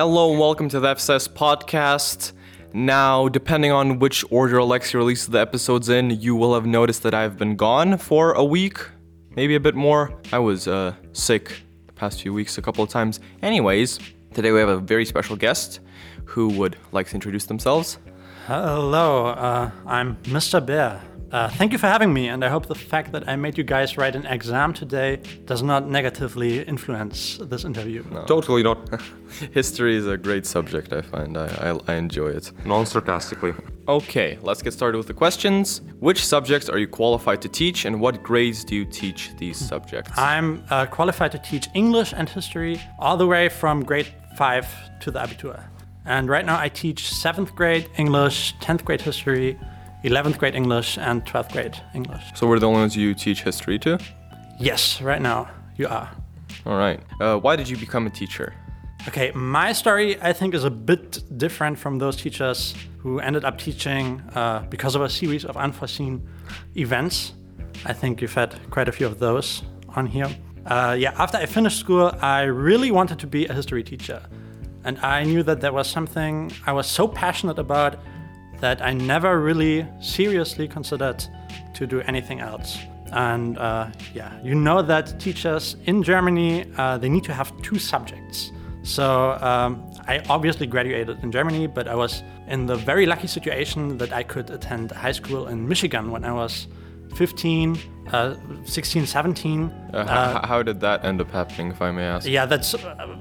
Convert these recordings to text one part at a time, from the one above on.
Hello and welcome to the FSS podcast. Now, depending on which order Alexia releases the episodes in, you will have noticed that I've been gone for a week, maybe a bit more. I was uh, sick the past few weeks a couple of times. Anyways, today we have a very special guest who would like to introduce themselves. Hello, uh, I'm Mr. Bär. Uh, thank you for having me, and I hope the fact that I made you guys write an exam today does not negatively influence this interview. No. Totally not. History is a great subject, I find. I, I, I enjoy it. Non sarcastically. Okay, let's get started with the questions. Which subjects are you qualified to teach, and what grades do you teach these subjects? I'm uh, qualified to teach English and history all the way from grade 5 to the Abitur. And right now I teach 7th grade English, 10th grade history, 11th grade English, and 12th grade English. so we're the only ones you teach history to? Yes, right now you are. All right. Uh, why did you become a teacher? Okay, my story I think is a bit different from those teachers who ended up teaching uh, because of a series of unforeseen events. I think you've had quite a few of those on here. Uh, yeah, after I finished school, I really wanted to be a history teacher. And I knew that there was something I was so passionate about that I never really seriously considered to do anything else. And uh, yeah, you know that teachers in Germany uh, they need to have two subjects. So um, I obviously graduated in Germany, but I was in the very lucky situation that I could attend high school in Michigan when I was 15, uh, 16, 17. Uh, h- how did that end up happening, if I may ask? Yeah, that's uh,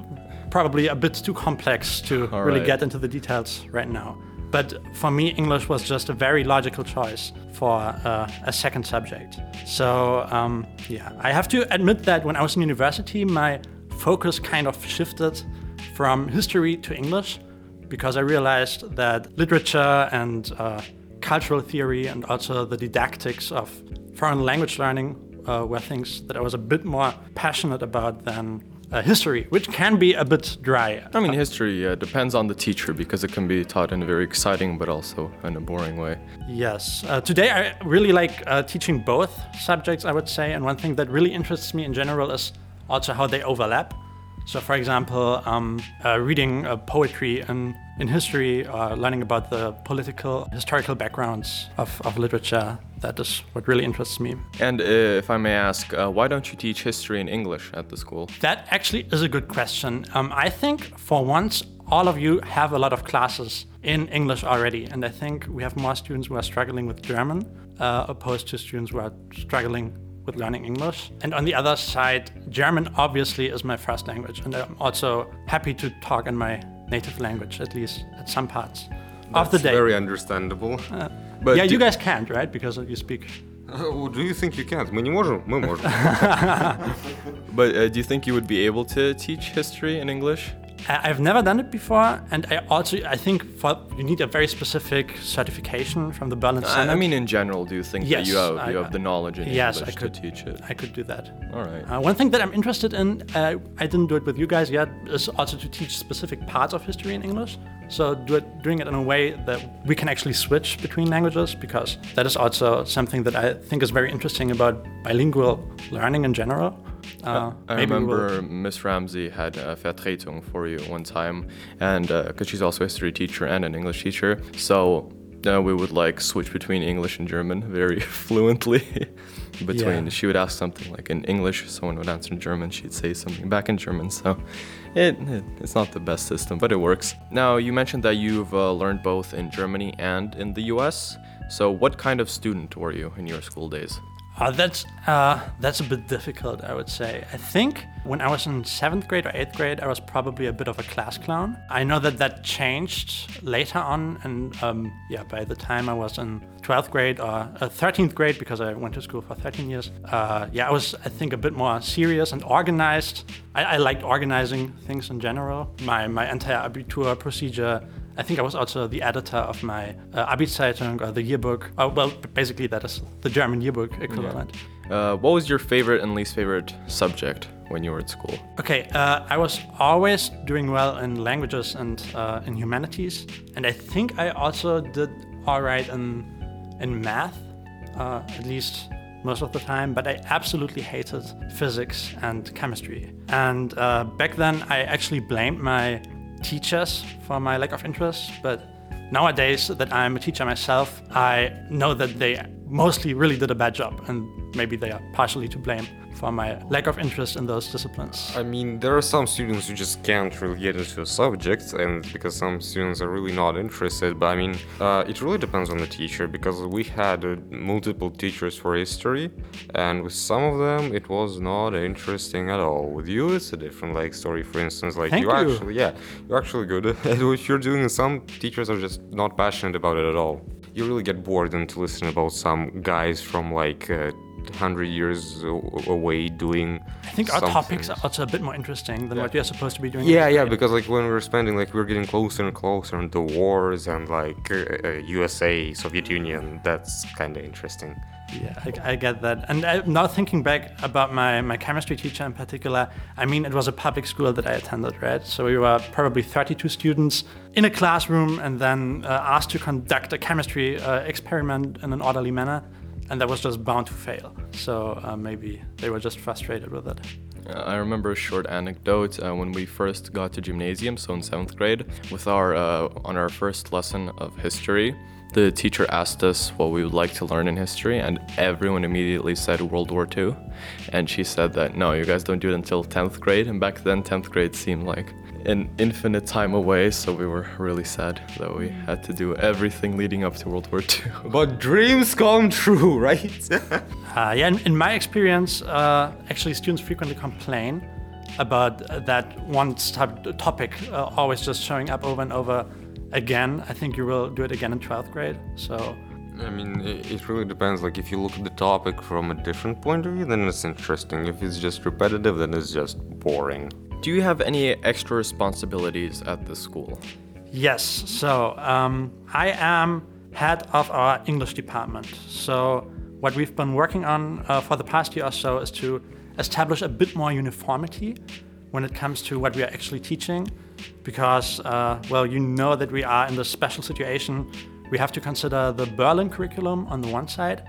probably a bit too complex to All really right. get into the details right now. But for me, English was just a very logical choice for uh, a second subject. So, um, yeah, I have to admit that when I was in university, my focus kind of shifted from history to English because I realized that literature and uh, cultural theory and also the didactics of foreign language learning uh, were things that I was a bit more passionate about than uh, history, which can be a bit dry. I mean, history uh, depends on the teacher because it can be taught in a very exciting but also in a boring way. Yes. Uh, today, I really like uh, teaching both subjects, I would say. And one thing that really interests me in general is also how they overlap. So, for example, um, uh, reading uh, poetry and in history, or learning about the political, historical backgrounds of, of literature, that is what really interests me. And uh, if I may ask, uh, why don't you teach history in English at the school? That actually is a good question. Um, I think for once, all of you have a lot of classes in English already, and I think we have more students who are struggling with German uh, opposed to students who are struggling with learning English. And on the other side, German obviously is my first language, and I'm also happy to talk in my native language, at least at some parts of the That's day. Very understandable. But yeah, do- you guys can't, right? Because you speak. Oh, do you think you can't? Мы не можем? Мы можем. But uh, do you think you would be able to teach history in English? I- I've never done it before, and I also I think for you need a very specific certification from the Berlin I, Senate. I mean, in general, do you think that you have you have the knowledge in yes, I English could to teach it? I could do that. All right. Uh, one thing that I'm interested in, uh, I didn't do it with you guys yet, is also to teach specific parts of history in English. So do it, doing it in a way that we can actually switch between languages, because that is also something that I think is very interesting about bilingual learning in general. Uh, I maybe we will- remember Miss Ramsey had a Vertretung for you one time, and because she's also a history teacher and an English teacher, so uh, we would like switch between English and German very fluently. between Yeah. she would ask something like in English, someone would answer in German, she'd say something back in German. So it, it it's not the best system, but it works. Now you mentioned that you've uh, learned both in Germany and in the U.S. So what kind of student were you in your school days? Uh, that's uh, that's a bit difficult, I would say. I think when I was in seventh grade or eighth grade, I was probably a bit of a class clown. I know that that changed later on, and um, yeah, by the time I was in twelfth grade or uh, thirteenth grade, because I went to school for thirteen years, uh, yeah, I was I think a bit more serious and organized. I, I liked organizing things in general. My my entire Abitur procedure I think I was also the editor of my uh, Abi-Zeitung or the yearbook. Oh, well, basically that is the German yearbook equivalent. Uh, what was your favorite and least favorite subject when you were at school? Okay, uh, I was always doing well in languages and uh, in humanities, and I think I also did all right in in math, uh, at least most of the time. But I absolutely hated physics and chemistry. And uh, back then, I actually blamed my teachers for my lack of interest, but nowadays that I'm a teacher myself, I know that they mostly really did a bad job, and maybe they are partially to blame for my lack of interest in those disciplines. I mean, there are some students who just can't really get into a subject, and because some students are really not interested. But I mean, uh, it really depends on the teacher because we had uh, multiple teachers for history, and with some of them it was not interesting at all. With you, it's a different like story. For instance, like you, you. actually, yeah, you're actually good at what you're doing, and some teachers are just not passionate about it at all. You really get bored and to listen about some guys from like. Uh, 100 years away doing I think our topics are a bit more interesting than what we are supposed to be doing. Yeah, yeah, because like when we were spending, like we were getting closer and closer on the wars and like uh, uh, USA, Soviet Union. That's kind of interesting. Yeah, I, I get that. And I, now thinking back about my, my chemistry teacher in particular, I mean, it was a public school that I attended, right? So we were probably 32 students in a classroom and then uh, asked to conduct a chemistry uh, experiment in an orderly manner. And that was just bound to fail. So uh, maybe they were just frustrated with it. Uh, I remember a short anecdote uh, when we first got to gymnasium, so in seventh grade, with our uh, on our first lesson of history. The teacher asked us what we would like to learn in history, and everyone immediately said World War II. And she said that no, you guys don't do it until 10th grade. And back then, 10th grade seemed like an infinite time away, so we were really sad that we had to do everything leading up to World War II. But dreams come true, right? Uh, yeah, in, in my experience, uh, actually, students frequently complain about uh, that one type, topic uh, always just showing up over and over again. I think you will do it again in 12th grade. So, I mean, it, it really depends. Like, if you look at the topic from a different point of view, then it's interesting. If it's just repetitive, then it's just boring. Do you have any extra responsibilities at the school? yes, so um, I am head of our English department. So, what we've been working on uh, for the past year or so is to establish a bit more uniformity when it comes to what we are actually teaching. Because, uh, well, you know that we are in this special situation. We have to consider the Berlin curriculum on the one side,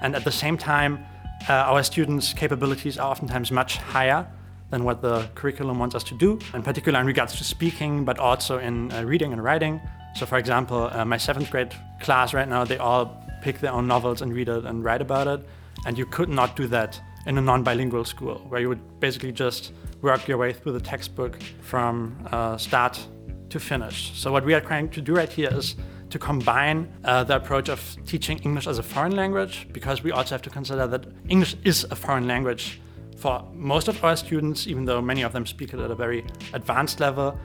and at the same time, uh, our students' capabilities are oftentimes much higher than what the curriculum wants us to do, in particular in regards to speaking, but also in uh, reading and writing. So, for example, uh, my seventh grade class right now, they all pick their own novels and read it and write about it. And you could not do that in a non bilingual school, where you would basically just work your way through the textbook from uh, start to finish. So, what we are trying to do right here is to combine uh, the approach of teaching English as a foreign language, because we also have to consider that English is a foreign language for most of our students, even though many of them speak it at a very advanced level.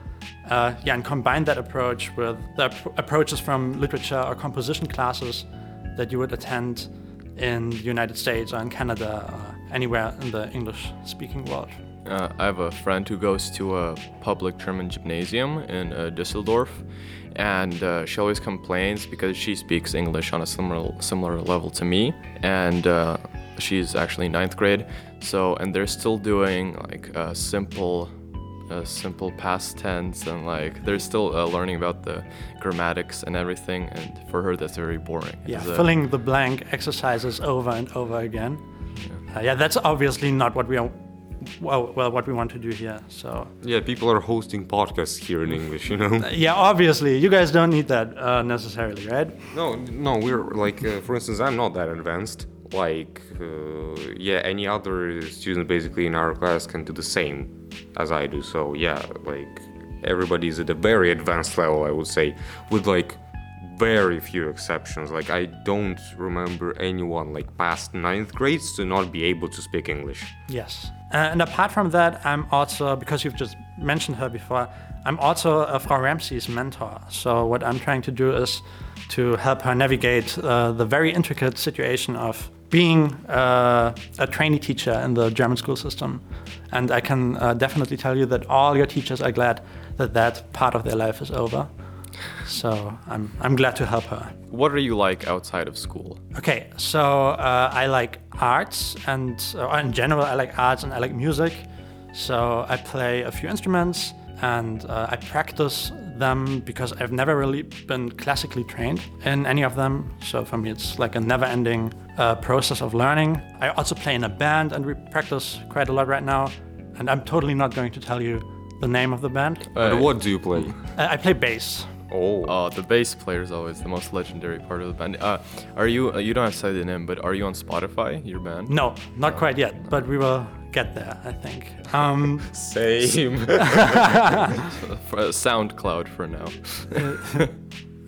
Uh, yeah, and combine that approach with the ap- approaches from literature or composition classes that you would attend in the United States or in Canada anywhere in the English speaking world. Uh, I have a friend who goes to a public German gymnasium in uh, Düsseldorf, and uh, she always complains because she speaks English on a similar similar level to me, and uh, she's actually ninth grade. So, and they're still doing like uh, simple, uh, simple past tense, and like they're still uh, learning about the grammatics and everything. And for her, that's very boring. Yeah, filling the blank exercises over and over again. Uh, yeah, that's obviously not what we are. Well, well, what we want to do here. So, Yeah, people are hosting podcasts here in English, you know? yeah, obviously, you guys don't need that uh, necessarily, right? No, no, we're like, uh, for instance, I'm not that advanced. Like, uh, yeah, any other student basically in our class can do the same as I do. So, yeah, like, everybody's at a very advanced level, I would say, with like very few exceptions. Like, I don't remember anyone like past ninth grades to not be able to speak English. Yes. Uh, and apart from that, I'm also, because you've just mentioned her before, I'm also uh, Frau Ramsey's mentor. So, what I'm trying to do is to help her navigate uh, the very intricate situation of being uh, a trainee teacher in the German school system. And I can uh, definitely tell you that all your teachers are glad that that part of their life is over. So, I'm, I'm glad to help her. What are you like outside of school? Okay, so uh, I like arts, and uh, in general, I like arts and I like music. So I play a few instruments and uh, I practice them because I've never really been classically trained in any of them. So for me, it's like a never ending uh, process of learning. I also play in a band and we practice quite a lot right now. And I'm totally not going to tell you the name of the band. But what do you play? Uh, I play bass. Oh. Oh, the bass player is always the most legendary part of the band. Uh, are you? Uh, you don't have to say the name, but are you on Spotify? Your band? No, not quite yet, but we will get there, I think. Um, Same. For, uh, SoundCloud for now.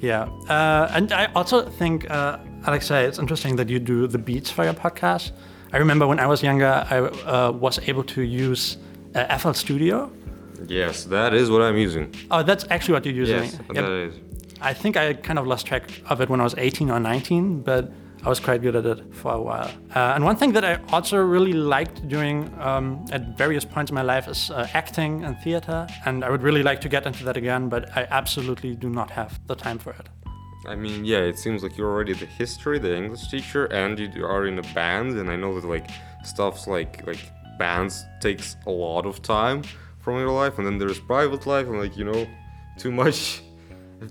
yeah. Uh, and I also think, uh, Alexei, it's interesting that you do the beats for your podcast. I remember when I was younger, I uh, was able to use uh, FL Studio. Yes, that is what I'm using. Oh, that's actually what you're using. Yes, Yep. that is. I think I kind of lost track of it when I was 18 or 19, but I was quite good at it for a while. Uh, and one thing that I also really liked doing um, at various points in my life is uh, acting and theater. And I would really like to get into that again, but I absolutely do not have the time for it. I mean, yeah, it seems like you're already the history, the English teacher, and you are in a band. And I know that like stuffs like like bands takes a lot of time from your life, and then there's private life, and like you know, too much.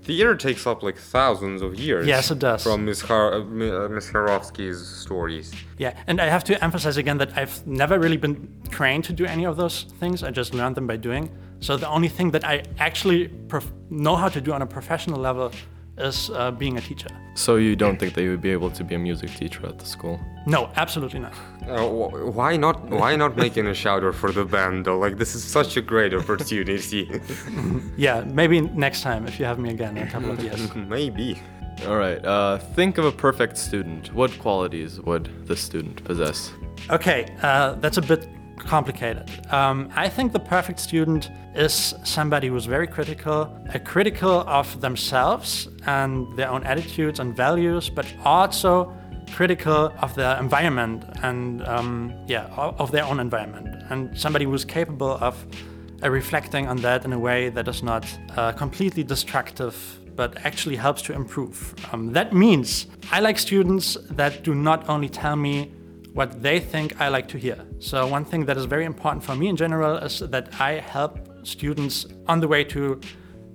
Theater takes up like thousands of years. Yes, it does. From Miss Har- uh, uh, Miss stories. Yeah, and I have to emphasize again that I've never really been trained to do any of those things. I just learned them by doing. So the only thing that I actually prof- know how to do on a professional level is uh, being a teacher. So you don't think that you would be able to be a music teacher at the school? No, absolutely not. Uh, wh- why not? Why not making a shout out for the band though? Like this is such a great opportunity. Yeah, maybe next time if you have me again in a couple of years. Maybe. All right. Uh, think of a perfect student. What qualities would the student possess? Okay, uh, that's a bit complicated. Um, I think the perfect student is somebody who's very critical, uh, critical of themselves and their own attitudes and values, but also critical of their environment and um, yeah, of their own environment, and somebody who's capable of uh, reflecting on that in a way that is not uh, completely destructive but actually helps to improve. Um, that means I like students that do not only tell me what they think I like to hear. So, one thing that is very important for me in general is that I help students on the way to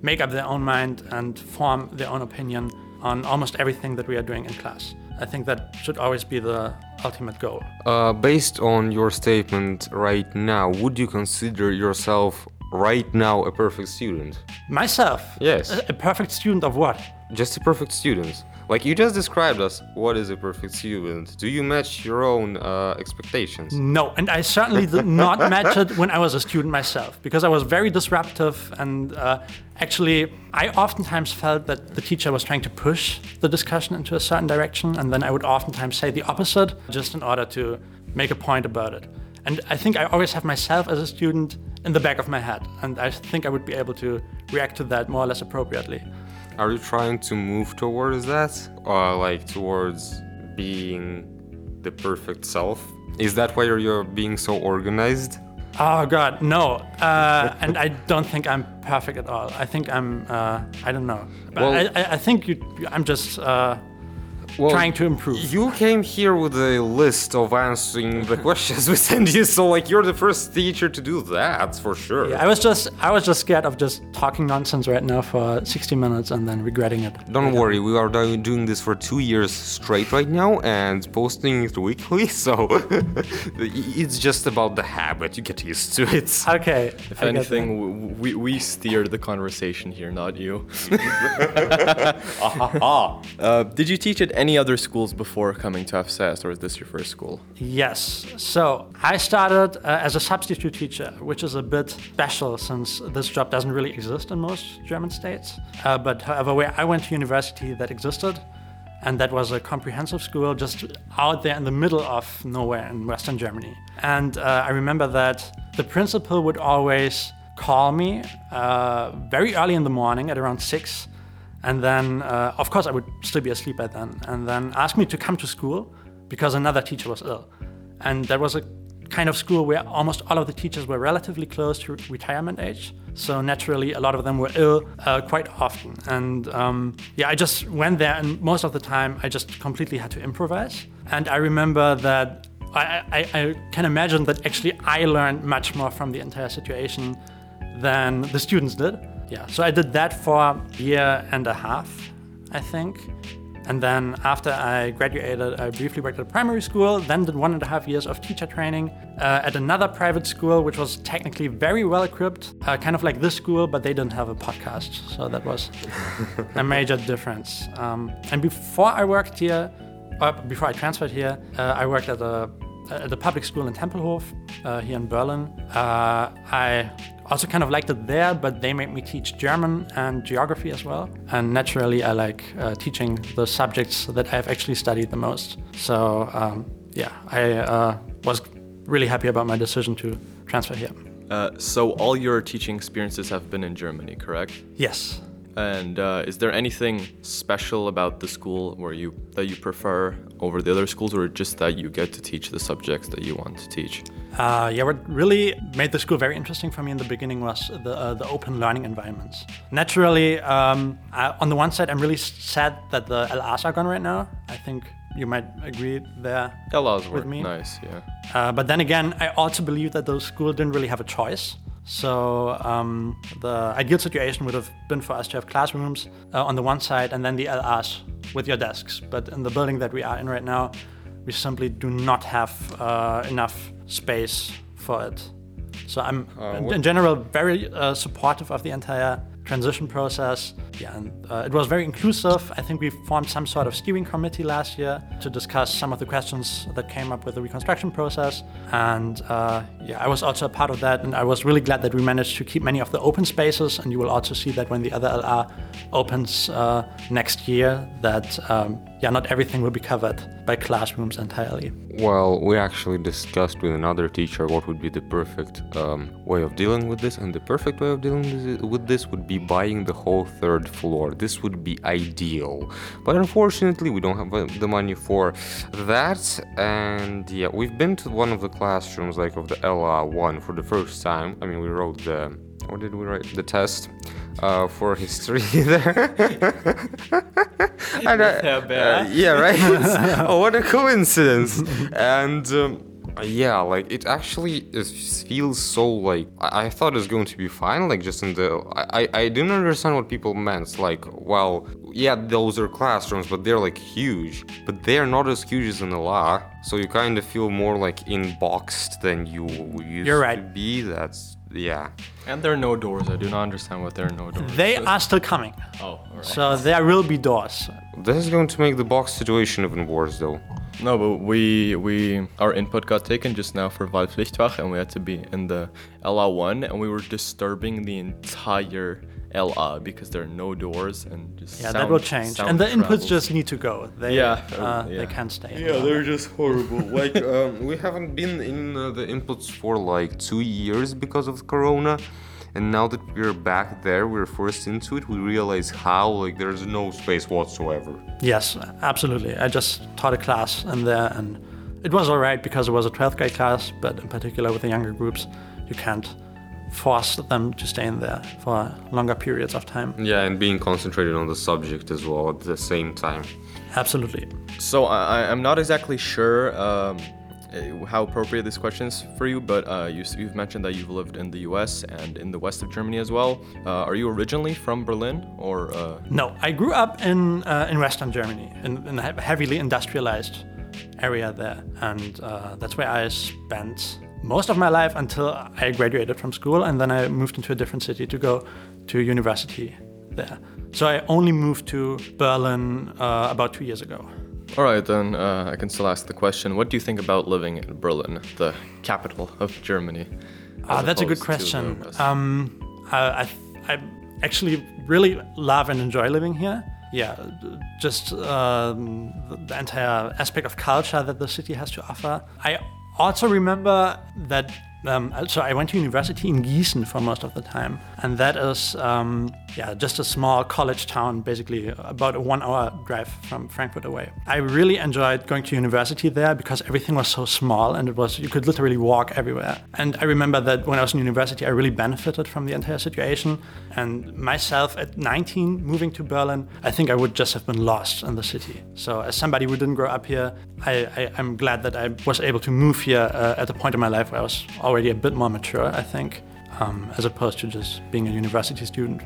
make up their own mind and form their own opinion on almost everything that we are doing in class. I think that should always be the ultimate goal. Uh, based on your statement right now, would you consider yourself right now a perfect student? Myself, Yes. a, a perfect student of what? Just a perfect student. Like you just described us, what is a perfect student? Do you match your own uh, expectations? No, and I certainly did not match it when I was a student myself because I was very disruptive and uh, actually I oftentimes felt that the teacher was trying to push the discussion into a certain direction and then I would oftentimes say the opposite just in order to make a point about it. And I think I always have myself as a student in the back of my head and I think I would be able to react to that more or less appropriately. Are you trying to move towards that? Or like towards being the perfect self? Is that why you're, you're being so organized? Oh God, no! Uh, and I don't think I'm perfect at all. I think I'm, uh, I don't know. But Well- I, I, I think you, I'm just uh, Well, trying to improve. You came here with a list of answering the questions we sent you, so like you're the first teacher to do that for sure. Yeah, I was just, I was just scared of just talking nonsense right now for 60 minutes and then regretting it. Don't worry, we are doing this for two years straight right now and posting it weekly, so it's just about the habit. You get used to it. Okay. If anything, w- we, we steered the conversation here, not you. uh, did you teach at any other schools before coming to FSS, or is this your first school? Yes. So I started uh, as a substitute teacher, which is a bit special since this job doesn't really exist in most German states. Uh, but however, where I went to university, that existed. And that was a comprehensive school just out there in the middle of nowhere in Western Germany. And uh, I remember that the principal would always call me uh, very early in the morning at around six and then, uh, of course, I would still be asleep by then. And then ask me to come to school because another teacher was ill. And that was a kind of school where almost all of the teachers were relatively close to retirement age. So naturally, a lot of them were ill uh, quite often. And um, yeah, I just went there, and most of the time, I just completely had to improvise. And I remember that I, I, I can imagine that actually I learned much more from the entire situation than the students did. Yeah, so I did that for a year and a half, I think. And then after I graduated, I briefly worked at a primary school, then did one and a half years of teacher training uh, at another private school, which was technically very well equipped, uh, kind of like this school, but they didn't have a podcast. So that was a major difference. Um, and before I worked here, uh, before I transferred here, uh, I worked at a at the public school in Tempelhof uh, here in Berlin. Uh, I also kind of liked it there, but they made me teach German and geography as well. And naturally, I like uh, teaching the subjects that I've actually studied the most. So um, yeah, I uh, was really happy about my decision to transfer here. Uh, so all your teaching experiences have been in Germany, correct? Yes. And uh, is there anything special about the school where you that you prefer over the other schools, or just that you get to teach the subjects that you want to teach? Uh, yeah, what really made the school very interesting for me in the beginning was the uh, the open learning environments. Naturally, um, I, on the one side, I'm really sad that the LRs are gone right now. I think you might agree there. LRs were With me? nice, yeah. Uh, but then again, I also believe that the school didn't really have a choice. So um, the ideal situation would have been for us to have classrooms uh, on the one side and then the LRs with your desks. But in the building that we are in right now, we simply do not have uh, enough space for it. So I'm, in, in general, very uh, supportive of the entire transition process. Yeah, and uh, it was very inclusive. I think we formed some sort of steering committee last year to discuss some of the questions that came up with the reconstruction process. And uh, yeah, I was also a part of that, and I was really glad that we managed to keep many of the open spaces. And you will also see that when the other LR opens uh, next year, that um, yeah, not everything will be covered by classrooms entirely. Well, we actually discussed with another teacher what would be the perfect um, way of dealing with this, and the perfect way of dealing with- this would be buying the whole third floor. This would be ideal, but unfortunately, we don't have uh, the money for that. And yeah, we've been to one of the classrooms, like of the LR1, for the first time. I mean, we wrote the what did we write? The test uh, for history there. And, uh, uh, yeah, right. oh, what a coincidence! and um, yeah, like it actually is, feels so like I, I thought it was going to be fine. Like just in the I, I I didn't understand what people meant. Like, well, yeah, those are classrooms, but they're like huge. But they're not as huge as in the law, so you kind of feel more like in boxed than you used You're to be. That's yeah. And there are no doors. I do not understand what there are no doors. They are still coming. Oh, all right. So there will be doors. This is going to make the box situation even worse, though. No, but we we our input got taken just now for Wahlpflichtfach, and we had to be in the LA1, and we were disturbing the entire LA because there are no doors and just Yeah, sound, that will change. And the inputs just need to go. They, Yeah, uh, uh, they can't stay. Yeah, longer. they're just horrible. like, um, we haven't been in uh, the inputs for like two years because of Corona, and now that we're back there, we're forced into it. We realize how like there's no space whatsoever. Yes, absolutely. I just taught a class in there, and it was all right because it was a 12th grade class. But in particular, with the younger groups, you can't force them to stay in there for longer periods of time. Yeah, and being concentrated on the subject as well at the same time. Absolutely. So I, I- I'm not exactly sure um, how appropriate this question is for you, but uh, you, you've mentioned that you've lived in the U.S. and in the west of Germany as well. Uh, are you originally from Berlin, or uh, No, I grew up in uh, in Western Germany, in, in a heavily industrialized area there, and uh, that's where I spent most of my life until I graduated from school, and then I moved into a different city to go to university there. So I only moved to Berlin uh, about two years ago. All right, then uh, I can still ask the question. What do you think about living in Berlin, the capital of Germany? Ah, that's a good opposed to the question. Um, I, I, I actually really love and enjoy living here. Yeah, just um, the, the entire aspect of culture that the city has to offer. I also remember that. Um, so I went to university in Gießen for most of the time, and that is um, yeah just a small college town, basically about a one-hour drive from Frankfurt away. I really enjoyed going to university there because everything was so small and it was you could literally walk everywhere. And I remember that when I was in university, I really benefited from the entire situation. And myself at 19, moving to Berlin, I think I would just have been lost in the city. So as somebody who didn't grow up here, I, I'm glad that I was able to move here uh, at a point in my life where I was already a bit more mature, I think, um, as opposed to just being a university student.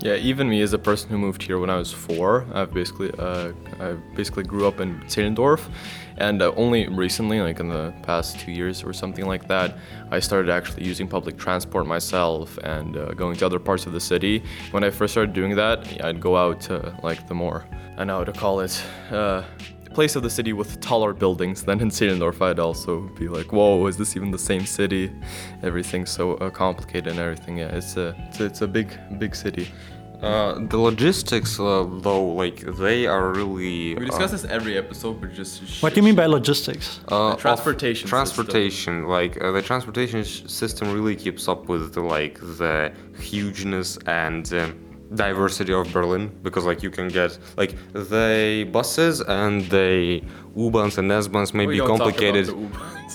Yeah, even me as a person who moved here when I was four, I've basically uh, I basically grew up in Zehlendorf, and uh, only recently, like in the past two years or something like that, I started actually using public transport myself and uh, going to other parts of the city. When I first started doing that, I'd go out to like the more I know how to call it. Uh, place of the city with taller buildings than in Zehlendorf, I'd also be like, whoa, is this even the same city? Everything's so uh, complicated and everything. Yeah, it's a, it's a, it's a big, big city. Uh, the logistics, uh, though, like they are really. We discuss this every episode, but just. What do you mean by logistics? uh, The transportation of transportation like uh, the transportation sh- system really keeps up with the, like the hugeness and um, diversity of berlin because like you can get like the buses and the u-bahns and s-bahns may We be don't talk about complicated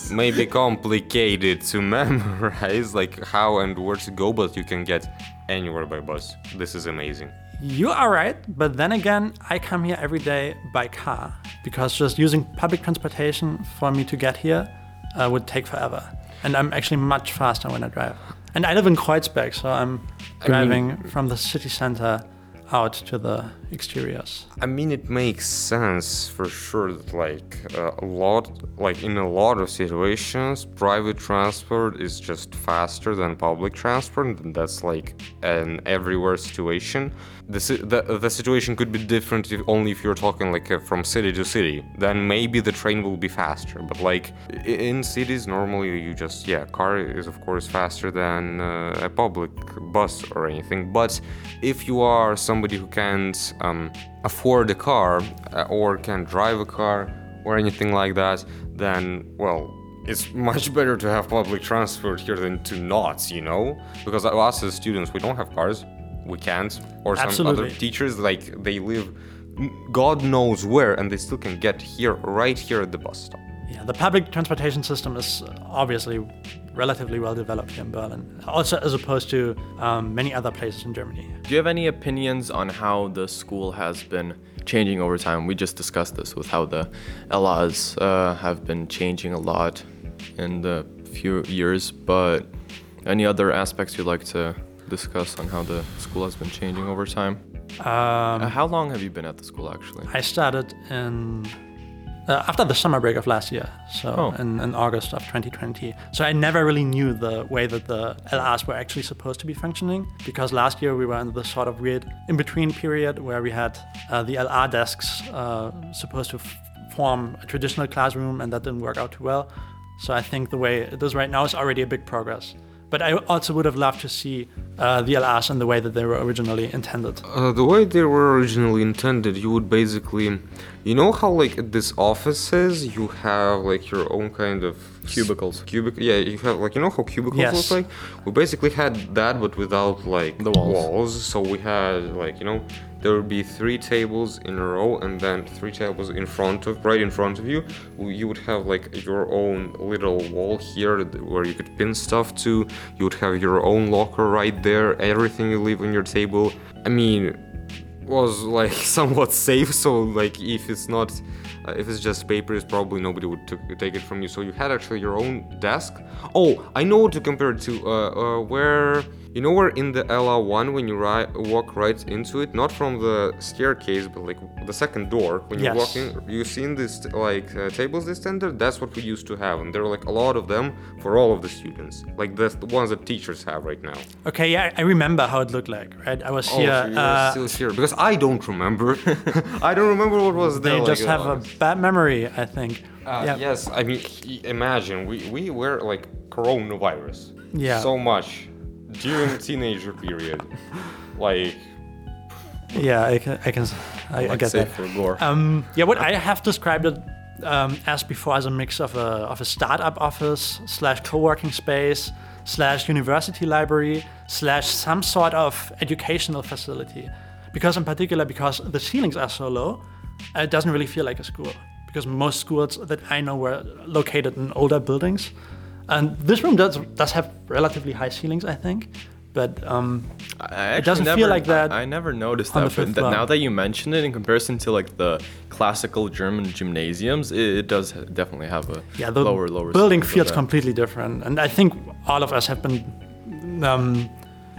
the may be complicated to memorize like how and where to go but you can get anywhere by bus this is amazing You are right, but then again, I come here every day by car because just using public transportation for me to get here uh, would take forever. And I'm actually much faster when I drive. And I live in Kreuzberg, so I'm driving from the city center out to the exteriors. I mean, it makes sense for sure that, like, uh, a lot, like, in a lot of situations, private transport is just faster than public transport, and that's, like, an everywhere situation. The, the, the situation could be different if, only if you're talking, like, uh, from city to city. Then maybe the train will be faster, but, like, in cities, normally you just, yeah, car is, of course, faster than uh, a public bus or anything. But if you are somebody who can't um, afford a car uh, or can't drive a car or anything like that, then, well, it's much better to have public transport here than to not, you know? Because us as students, we don't have cars. We can't. Or some other teachers, like, they live God knows where and they still can get here, right here at the bus stop. Yeah, the public transportation system is uh, obviously relatively well developed here in Berlin, also as opposed to um, many other places in Germany. Do you have any opinions on how the school has been changing over time? We just discussed this with how the LAs uh, have been changing a lot in the few years, but any other aspects you'd like to discuss on how the school has been changing over time? Um, Uh, how long have you been at the school actually? I started in uh, after the summer break of last year, so Oh. in, in August of 2020. So I never really knew the way that the LRs were actually supposed to be functioning because last year we were in the sort of weird in-between period where we had uh, the LR desks uh, supposed to f- form a traditional classroom, and that didn't work out too well. So I think the way it is right now is already a big progress. But I also would have loved to see uh, the LRs in the way that they were originally intended. Uh, the way they were originally intended, you would basically, you know how like at these offices you have like your own kind of Cubicles. Cubic, yeah, you have like you know how cubicles Yes. look like. We basically had that, but without like The walls. So we had like you know there would be three tables in a row, and then three tables in front of right in front of you. You would have like your own little wall here where you could pin stuff to. You would have your own locker right there. Everything you leave on your table. I mean, was like somewhat safe so like if it's not uh, if it's just papers probably nobody would take it from you so you had actually your own desk oh i know to compare it to uh, uh, where you know where in the LR1 when you ri- walk right into it not from the staircase but like the second door when you Yes. walk in you seen this like uh, tables they stand there that's what we used to have and there are like a lot of them for all of the students like the, ones that teachers have right now Okay, yeah, I remember how it looked like, right? I was Oh, here. so you're uh, still here because I don't remember. I don't remember what was there. they like, just have a uh, bad memory, I think. uh, yeah. Yes, I mean, imagine we we were like coronavirus. Yeah. So much during the teenager period, like Yeah, I can, I can, I, I get that. for gore. Um, yeah, what I have described it um, as before as a mix of a of a startup office slash co-working space slash university library slash some sort of educational facility. Because in particular, because the ceilings are so low, it doesn't really feel like a school. Because most schools that I know were located in older buildings, and this room does does have relatively high ceilings, I think. But um, I actually doesn't feel like that I, I never noticed that, but th- now that you mention it, in comparison to like the classical German gymnasiums, it, it does definitely have a yeah, the lower lower. building feels completely different, and I think all of us have been um,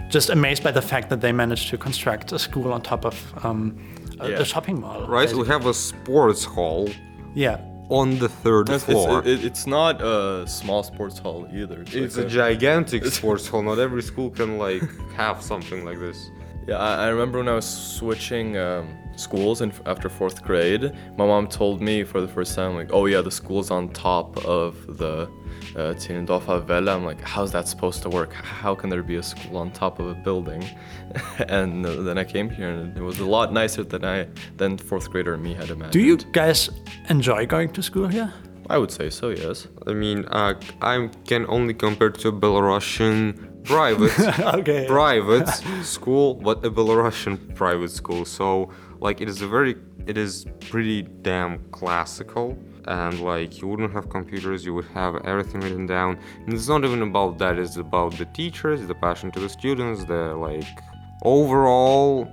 just amazed by the fact that they managed to construct a school on top of um, a, Yeah. a shopping mall. Right? We have a sports hall Yeah. On the third It's, floor. it's, it's not a small sports hall either. It's, It's like a gigantic sports hall. Not every school can like have something like this. Yeah, I, I remember when I was switching um, schools in, after fourth grade, my mom told me for the first time, like, oh yeah, the school's on top of the uh, Zehlendorfer Welle. I'm like, how's that supposed to work? How can there be a school on top of a building? and uh, then I came here and it was a lot nicer than I than fourth grader me had imagined. Do you guys enjoy going to school here? I would say so, yes. I mean, uh, I can only compare to a Belarusian private Okay. private school, but a Belarusian private school. So like it is a very it is pretty damn classical and like you wouldn't have computers, you would have everything written down. And it's not even about that, it's about the teachers, the passion to the students, the like overall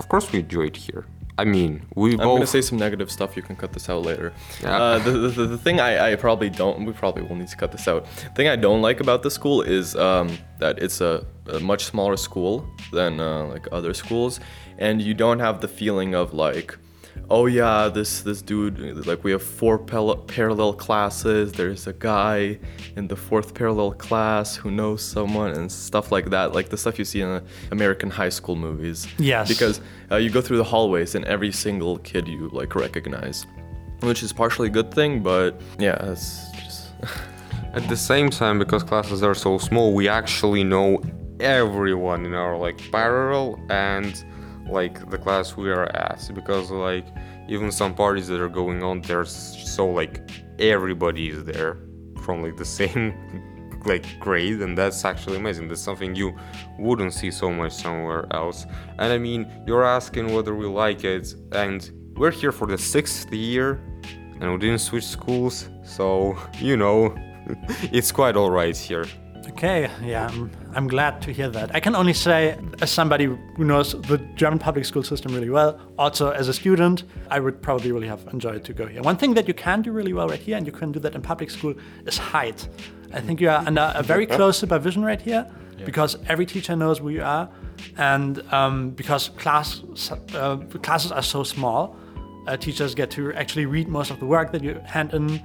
of course we enjoy it here. I mean, we I'm both gonna say some negative stuff. You can cut this out later. Yeah. Uh, the, the, the, the thing I, I probably don't. We probably will need to cut this out. The thing I don't like about the school is um, that it's a, a much smaller school than uh, like other schools, and you don't have the feeling of like, oh yeah, this this dude. Like we have four pel- parallel classes. There's a guy in the fourth parallel class who knows someone and stuff like that. Like the stuff you see in uh, American high school movies. Yes. Because uh, you go through the hallways and every single kid you like recognize, which is partially a good thing, but yeah, it's just At the same time, because classes are so small, we actually know everyone in our like parallel and like the class we are at. Because like even some parties that are going on, there's so like everybody is there from like the same like grade, and that's actually amazing. That's something you wouldn't see so much somewhere else. And I mean, you're asking whether we like it, and we're here for the sixth year, and we didn't switch schools, so you know, it's quite alright here. Okay, yeah, I'm, I'm glad to hear that. I can only say, as somebody who knows the German public school system really well, also as a student, I would probably really have enjoyed to go here. One thing that you can do really well right here, and you can do that in public school, is hide. I think you are under a very close supervision right here, because every teacher knows where you are, and um, because class uh, classes are so small, uh, teachers get to actually read most of the work that you hand in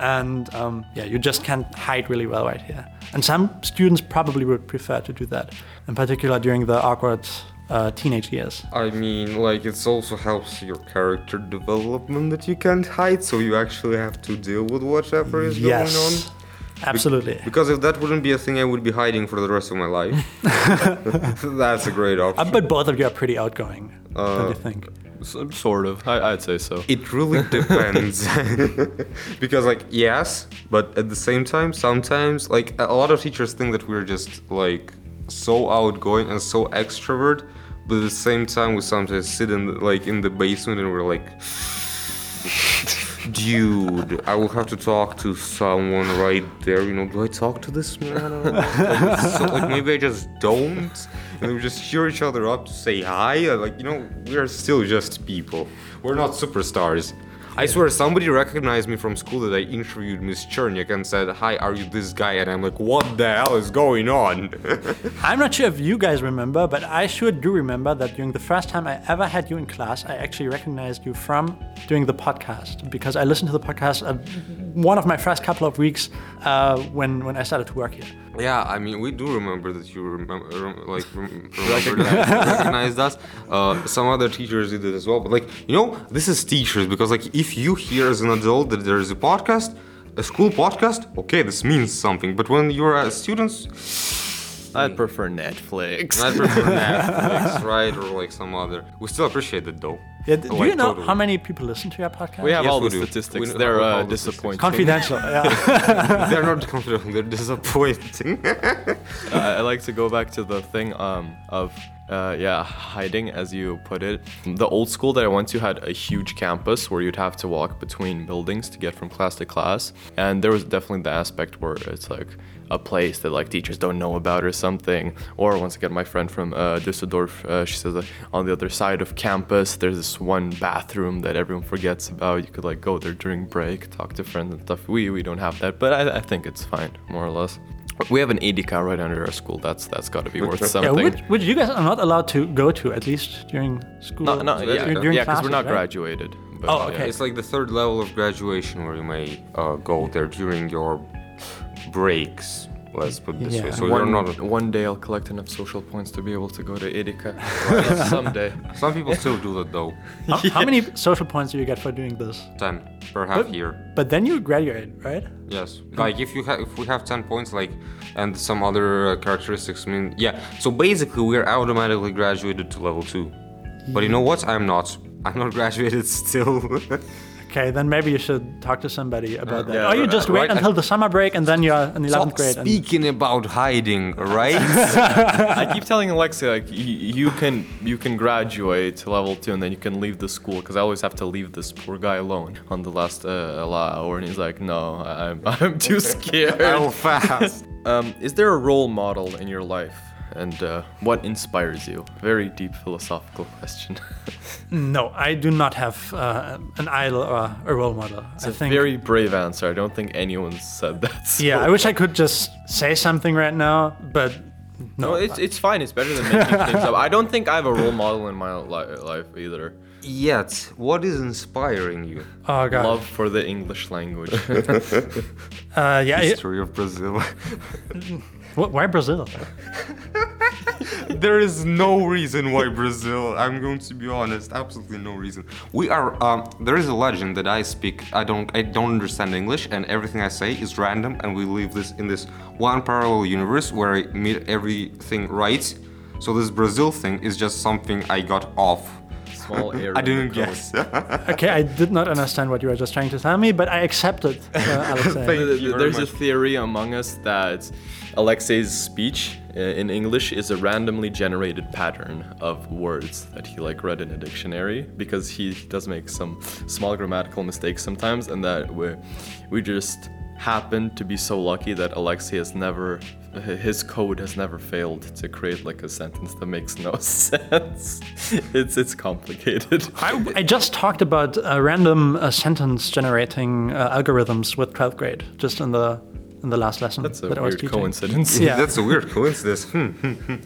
and um, yeah, you just can't hide really well right here. And some students probably would prefer to do that, in particular during the awkward uh, teenage years. I mean, like, it also helps your character development that you can't hide, so you actually have to deal with whatever is going on. Yes, absolutely. Because if that wouldn't be a thing, I would be hiding for the rest of my life. That's a great Uh, option. but both of you are pretty outgoing, don't you think? Sort of. I, I'd say so. It really depends. because, like, yes, but at the same time, sometimes, like, a lot of teachers think that we're just, like, so outgoing and so extrovert, but at the same time, we sometimes sit in, the, like, in the basement and we're like, dude, I will have to talk to someone right there. You know, do I talk to this man? Like, so, like maybe I just don't. And we just cheer each other up to say hi. Like you know, we are still just people. We're not superstars. I swear, somebody recognized me from school that I interviewed Miss Cherniak and said, "Hi, are you this guy?" And I'm like, "What the hell is going on?" I'm not sure if you guys remember, but I sure do remember that during the first time I ever had you in class, I actually recognized you from doing the podcast because I listened to the podcast uh, one of my first couple of weeks uh, when when I started to work here. Yeah, I mean, we do remember that you remember, rem- like, rem- remember that recognized us. Uh, some other teachers did it as well. But, like, you know, this is teachers because, like, if you hear as an adult that there is a podcast, a school podcast, okay, this means something. But when you're a student, I'd prefer Netflix. I prefer Netflix, right? Or, like, some other. We still appreciate it, though. Yeah, do Like, you know totally. how many people listen to your podcast? we have Yes, all we the do. statistics. We They're uh, disappointing. Confidential, yeah. They're not confident, they're disappointing. I I like to go back to the thing um, of uh, yeah hiding, as you put it. The old school that I went to had a huge campus where you'd have to walk between buildings to get from class to class, and there was definitely the aspect where it's like a place that like teachers don't know about or something. Or once again, my friend from uh, Düsseldorf, uh, she says that on the other side of campus there's a this one bathroom that everyone forgets about. You could like go there during break, talk to friends and stuff. We we don't have that, but I, I think it's fine, more or less. We have an Edeka right under our school. That's that's got to be worth Yeah, something. which, which you guys are not allowed to go to at least during school. no, no, yeah, during, yeah, because we're not right? graduated. But, Oh, yeah. okay. It's like the third level of graduation where you may uh, go there during your breaks. Let's put it this way. So you're One, not. one day I'll collect enough social points to be able to go to Edeka. Someday. Some people still do that though. How, how many social points do you get for doing this? Ten per half But- year. But then you graduate, right? Yes. Like if you have, if we have ten points, like, and some other uh, characteristics. I mean, yeah. So basically, we're automatically graduated to level two. But you know what? I'm not. I'm not graduated still. Okay, then maybe you should talk to somebody about that. yeah, or you right, just wait right. until the summer break and then you're in 11th Stop grade. and- speaking about hiding, right? I keep telling Alexia like you can you can graduate to level two and then you can leave the school because I always have to leave this poor guy alone on the last uh, hour and he's like no I'm I'm too scared. How fast? um, is there a role model in your life and uh, what inspires you? Very deep philosophical question. No, I do not have uh, an idol or a role model. it's I a think. very brave answer. I don't think anyone said that. so- yeah, I wish I could just say something right now, but no. No, it's it's fine. It's better than making things up. I don't think I have a role model in my li- life either. Yet, what is inspiring you? oh god. Love for the English language. Uh, yeah. it- History of Brazil. Wh- why Brazil? there is no reason why Brazil. I'm going to be honest, absolutely no reason. We are. Um, there is a legend that I speak. I don't. I don't understand English, and everything I say is random. And we live this in this one parallel universe where I meet everything right. So this Brazil thing is just something I got off. Small error. I didn't guess. Okay, I did not understand what you were just trying to tell me, but I accepted. Uh, Alexei. Thank Th- th- you very There's a theory among us that Alexei's speech uh, in English is a randomly generated pattern of words that he like read in a dictionary because he does make some small grammatical mistakes sometimes, and that we we just happen to be so lucky that Alexei has never his code has never failed to create like a sentence that makes no sense. it's it's complicated. I, I just talked about random uh, sentence generating uh, algorithms with 12th grade, just in the in the last lesson That's a that weird coincidence. Yeah. That's a weird coincidence. Hmm.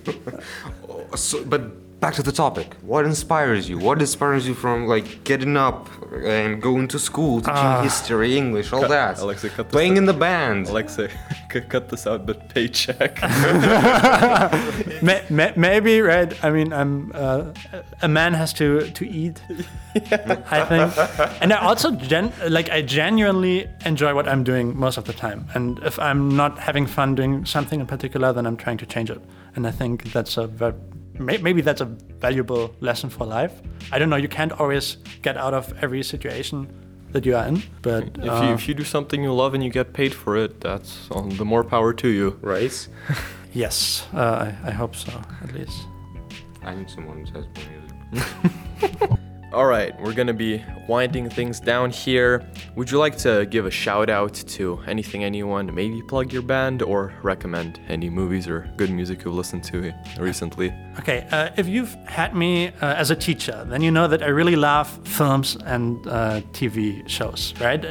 so, but back to the topic. What inspires you? What inspires you from like getting up and going to school, teaching history, English, all that? Alexei, cut this Playing out. in the band. Alexa, c- cut this out, but paycheck. May, may, maybe right. I mean, I'm uh, a man has to to eat. I think, and I also gen like I genuinely enjoy what I'm doing most of the time. And if I'm not having fun doing something in particular, then I'm trying to change it. And I think that's a ve- may, maybe that's a valuable lesson for life. I don't know. You can't always get out of every situation that you are in, but if, you, uh, if you do something you love and you get paid for it, that's all, the more power to you. right? yes, uh, I, I hope so at least. I need someone who says more music. All right, we're gonna be winding things down here. Would you like to give a shout out to anything, anyone? Maybe plug your band or recommend any movies or good music you've listened to recently? Okay, uh, if you've had me uh, as a teacher, then you know that I really love films and uh, TV shows, right?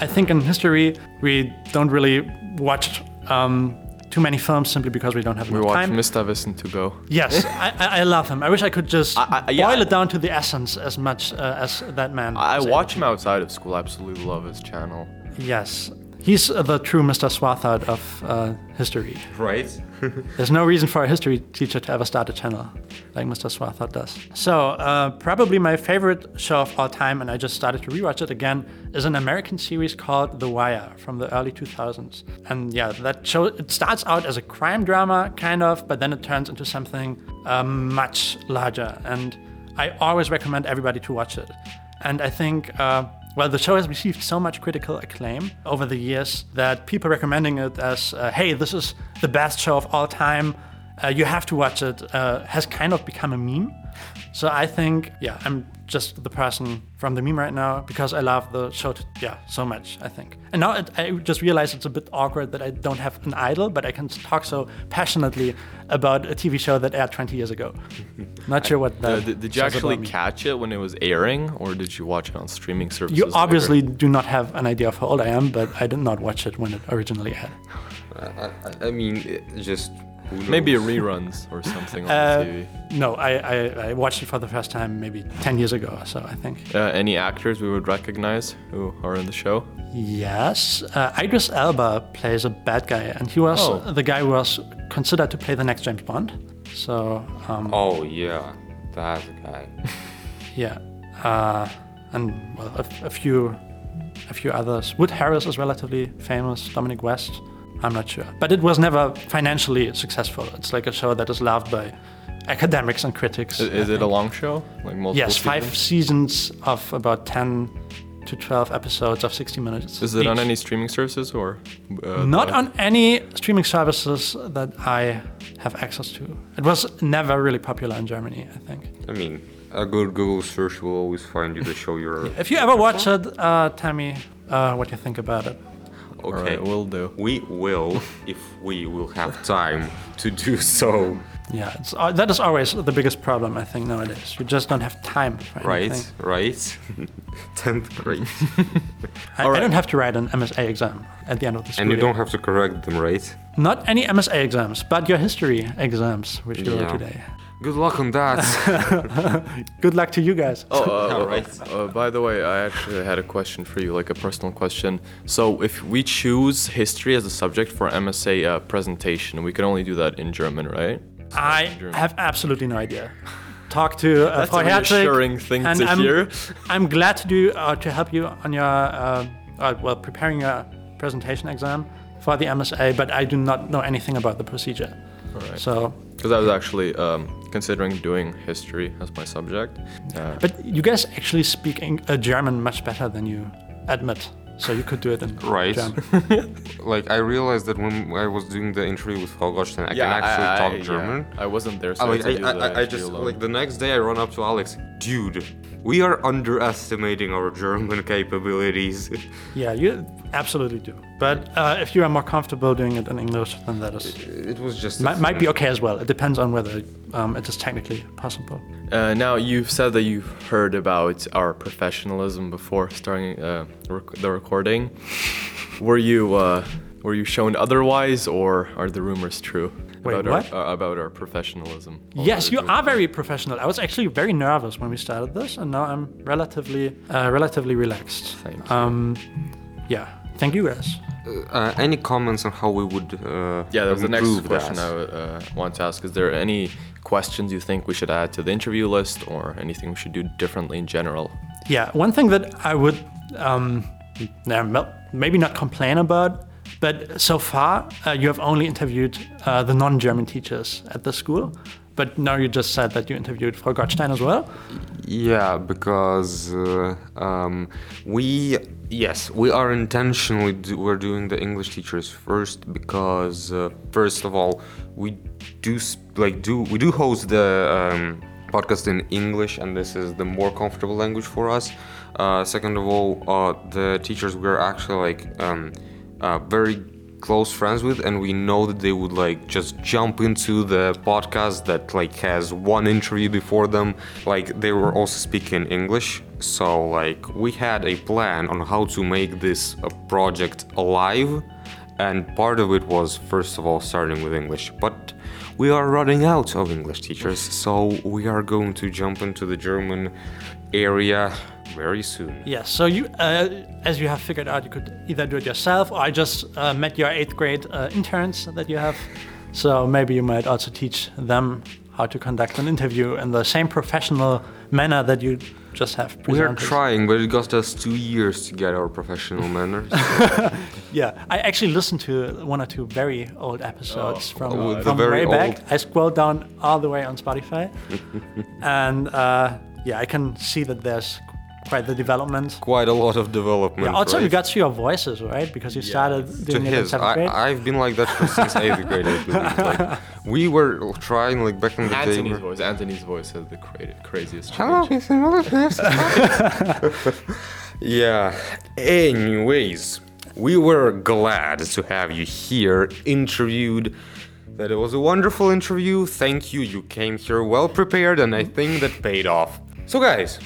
I think in history we don't really watch um, too many films simply because we don't have We enough watched time. Mr. Wissen to go. yes, I, I love him. I wish I could just I- I- yeah. boil it down to the essence as much uh, as that man. I watch him outside of school. I absolutely love his channel. Yes, he's uh, the true Mr. Swarthard of uh, history. Right? There's no reason for a history teacher to ever start a channel like Mr. Swarthard does. So, uh, probably my favorite show of all time, and I just started to rewatch it again, is an American series called The Wire from the early 2000s. And yeah, that show it starts out as a crime drama, kind of, but then it turns into something uh, much larger. And I always recommend everybody to watch it. And I think. Uh, well, the show has received so much critical acclaim over the years that people recommending it as, uh, hey, this is the best show of all time, uh, you have to watch it, uh, has kind of become a meme. So I think, yeah, I'm just the person from the meme right now because I love the show, to, yeah, so much. I think, and now it, I just realize it's a bit awkward that I don't have an idol, but I can talk so passionately about a TV show that aired 20 years ago. Not sure what that. did, did you actually catch it when it was airing, or did you watch it on streaming services? You later? obviously do not have an idea of how old I am, but I did not watch it when it originally aired. I, I, I mean, it just who knows? Maybe reruns or something on Uh, TV. No, I, I, I watched it for the first time maybe 10 years ago or so, I think. Uh, any actors we would recognize who are in the show? Yes, uh, Idris Elba plays a bad guy, and he was Oh. the guy who was considered to play the next James Bond. So, um, Oh yeah, that guy. yeah, uh, and well, a, a few, a few others. Wood Harris is relatively famous. Dominic West, I'm not sure, but it was never financially successful. It's like a show that is loved by academics and critics. I- I Is it a long show? Like multiple Yes, five seasons? seasons of about 10 to 12 episodes of 60 minutes. Is it on any streaming services or? Uh, Not on any streaming services that I have access to. It was never really popular in Germany, I think. I mean, a good Google search will always find you the show you're. If you ever watch it, uh, tell me uh, what you think about it. Okay, right, will do. we will if we will have time to do so. Yeah, it's, uh, that is always the biggest problem, I think, nowadays. You just don't have time for Right, anything. right. Tenth grade, I, All I don't have to write an MSA exam at the end of the school and you year. don't have to correct them, right? Not any MSA exams, but your history exams, which you Yeah. today. Good luck on that. Good luck to you guys. Oh, uh, All right. uh, by the way, I actually had a question for you, like a personal question. So, if we choose history as a subject for MSA uh, presentation, we can only do that in German, right? I German. have absolutely no idea. Talk to uh, That's Frau a Herzig, reassuring thing and to I'm, hear. I'm glad to do uh, to help you on your uh, uh, well preparing your presentation exam for the MSA, but I do not know anything about the procedure. All right. So, Because I was actually um, considering doing history as my subject. Uh, but you guys actually speak Eng- uh, German much better than you admit. So you could do it in Right. German. like I realized that when I was doing the interview with Frau Goldstein, I yeah, can actually I, talk I- German. yeah, I wasn't there, so I, I, like, I, I, the I, I just alone. like the next day I run up to Alex, dude, we are underestimating our German capabilities. Yeah, you absolutely do. But uh, if you are more comfortable doing it in English, then that is it was just might, might be okay as well. It depends on whether um, it is technically possible. Uh, now you've said that you've heard about our professionalism before starting uh, rec- the recording. Were you uh, were you shown otherwise, or are the rumors true Wait, about what? our uh, about our professionalism? Yes, you are very professional. I was actually very nervous when we started this, and now I'm relatively, uh, relatively relaxed. Um, yeah, thank you guys. Uh, any comments on how we would uh, Yeah, that was the next question that? I uh, want to ask. Is there any questions you think we should add to the interview list, or anything we should do differently in general? Yeah, one thing that I would um, nah, maybe not complain about, but so far uh, you have only interviewed uh, the non-German teachers at the school. But now you just said that you interviewed Frau Gottstein as well. Yeah, because uh, um, we yes we are intentionally do, we're doing the English teachers first because uh, first of all we do like do we do host the um, podcast in English and this is the more comfortable language for us. Uh, second of all, uh, the teachers we're actually like um, uh, very close friends with and we know that they would like just jump into the podcast that like has one interview before them like they were also speaking english so like we had a plan on how to make this a project alive and part of it was first of all starting with english but we are running out of english teachers so we are going to jump into the german area very soon Yes. So you, uh, as you have figured out, you could either do it yourself, or I just uh, met your eighth grade uh, interns that you have. So maybe you might also teach them how to conduct an interview in the same professional manner that you just have we are trying but it cost us two years to get our professional manners Yeah, I actually listened to one or two very old episodes from, oh, the from very way back. old. I scrolled down all the way on Spotify, and uh, yeah, I can see that there's quite the development. Quite a lot of development. Yeah, also, right? you got to your voices, right? Because you started to doing it in his. seventh grade. I, I've been like that for since eighth grade. I believe. Like, we were trying like back in the day. Anthony's voice. Anthony's voice has the cra- craziest. Hello, change. Mr. yeah. Anyways, we were glad to have you here interviewed. That it was a wonderful interview. Thank you. You came here well prepared, and I think that paid off. So, guys,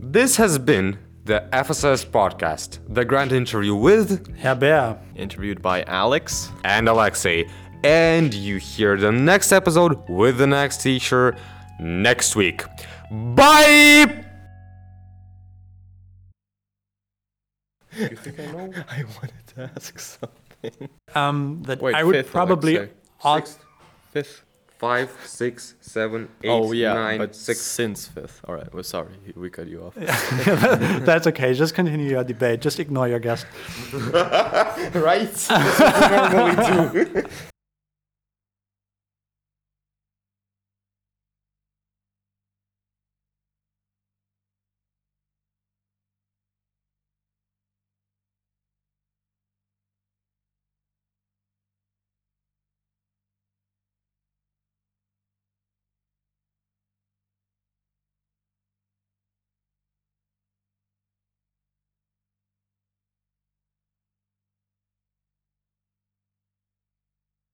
this has been the FSS podcast, the grand interview with Herr Bär. Interviewed by Alex. and Alexei. And you hear the next episode with the next teacher next week. Bye! I wanted to ask something. Um, that Wait, I would fifth, probably Alexei. ask. Fifth. Five, six, seven, oh, eight, oh yeah, nine, but six. since fifth. All right. Well, sorry, we cut you off. That's okay. Just continue your debate. Just ignore your guest. right? That's what we normally do.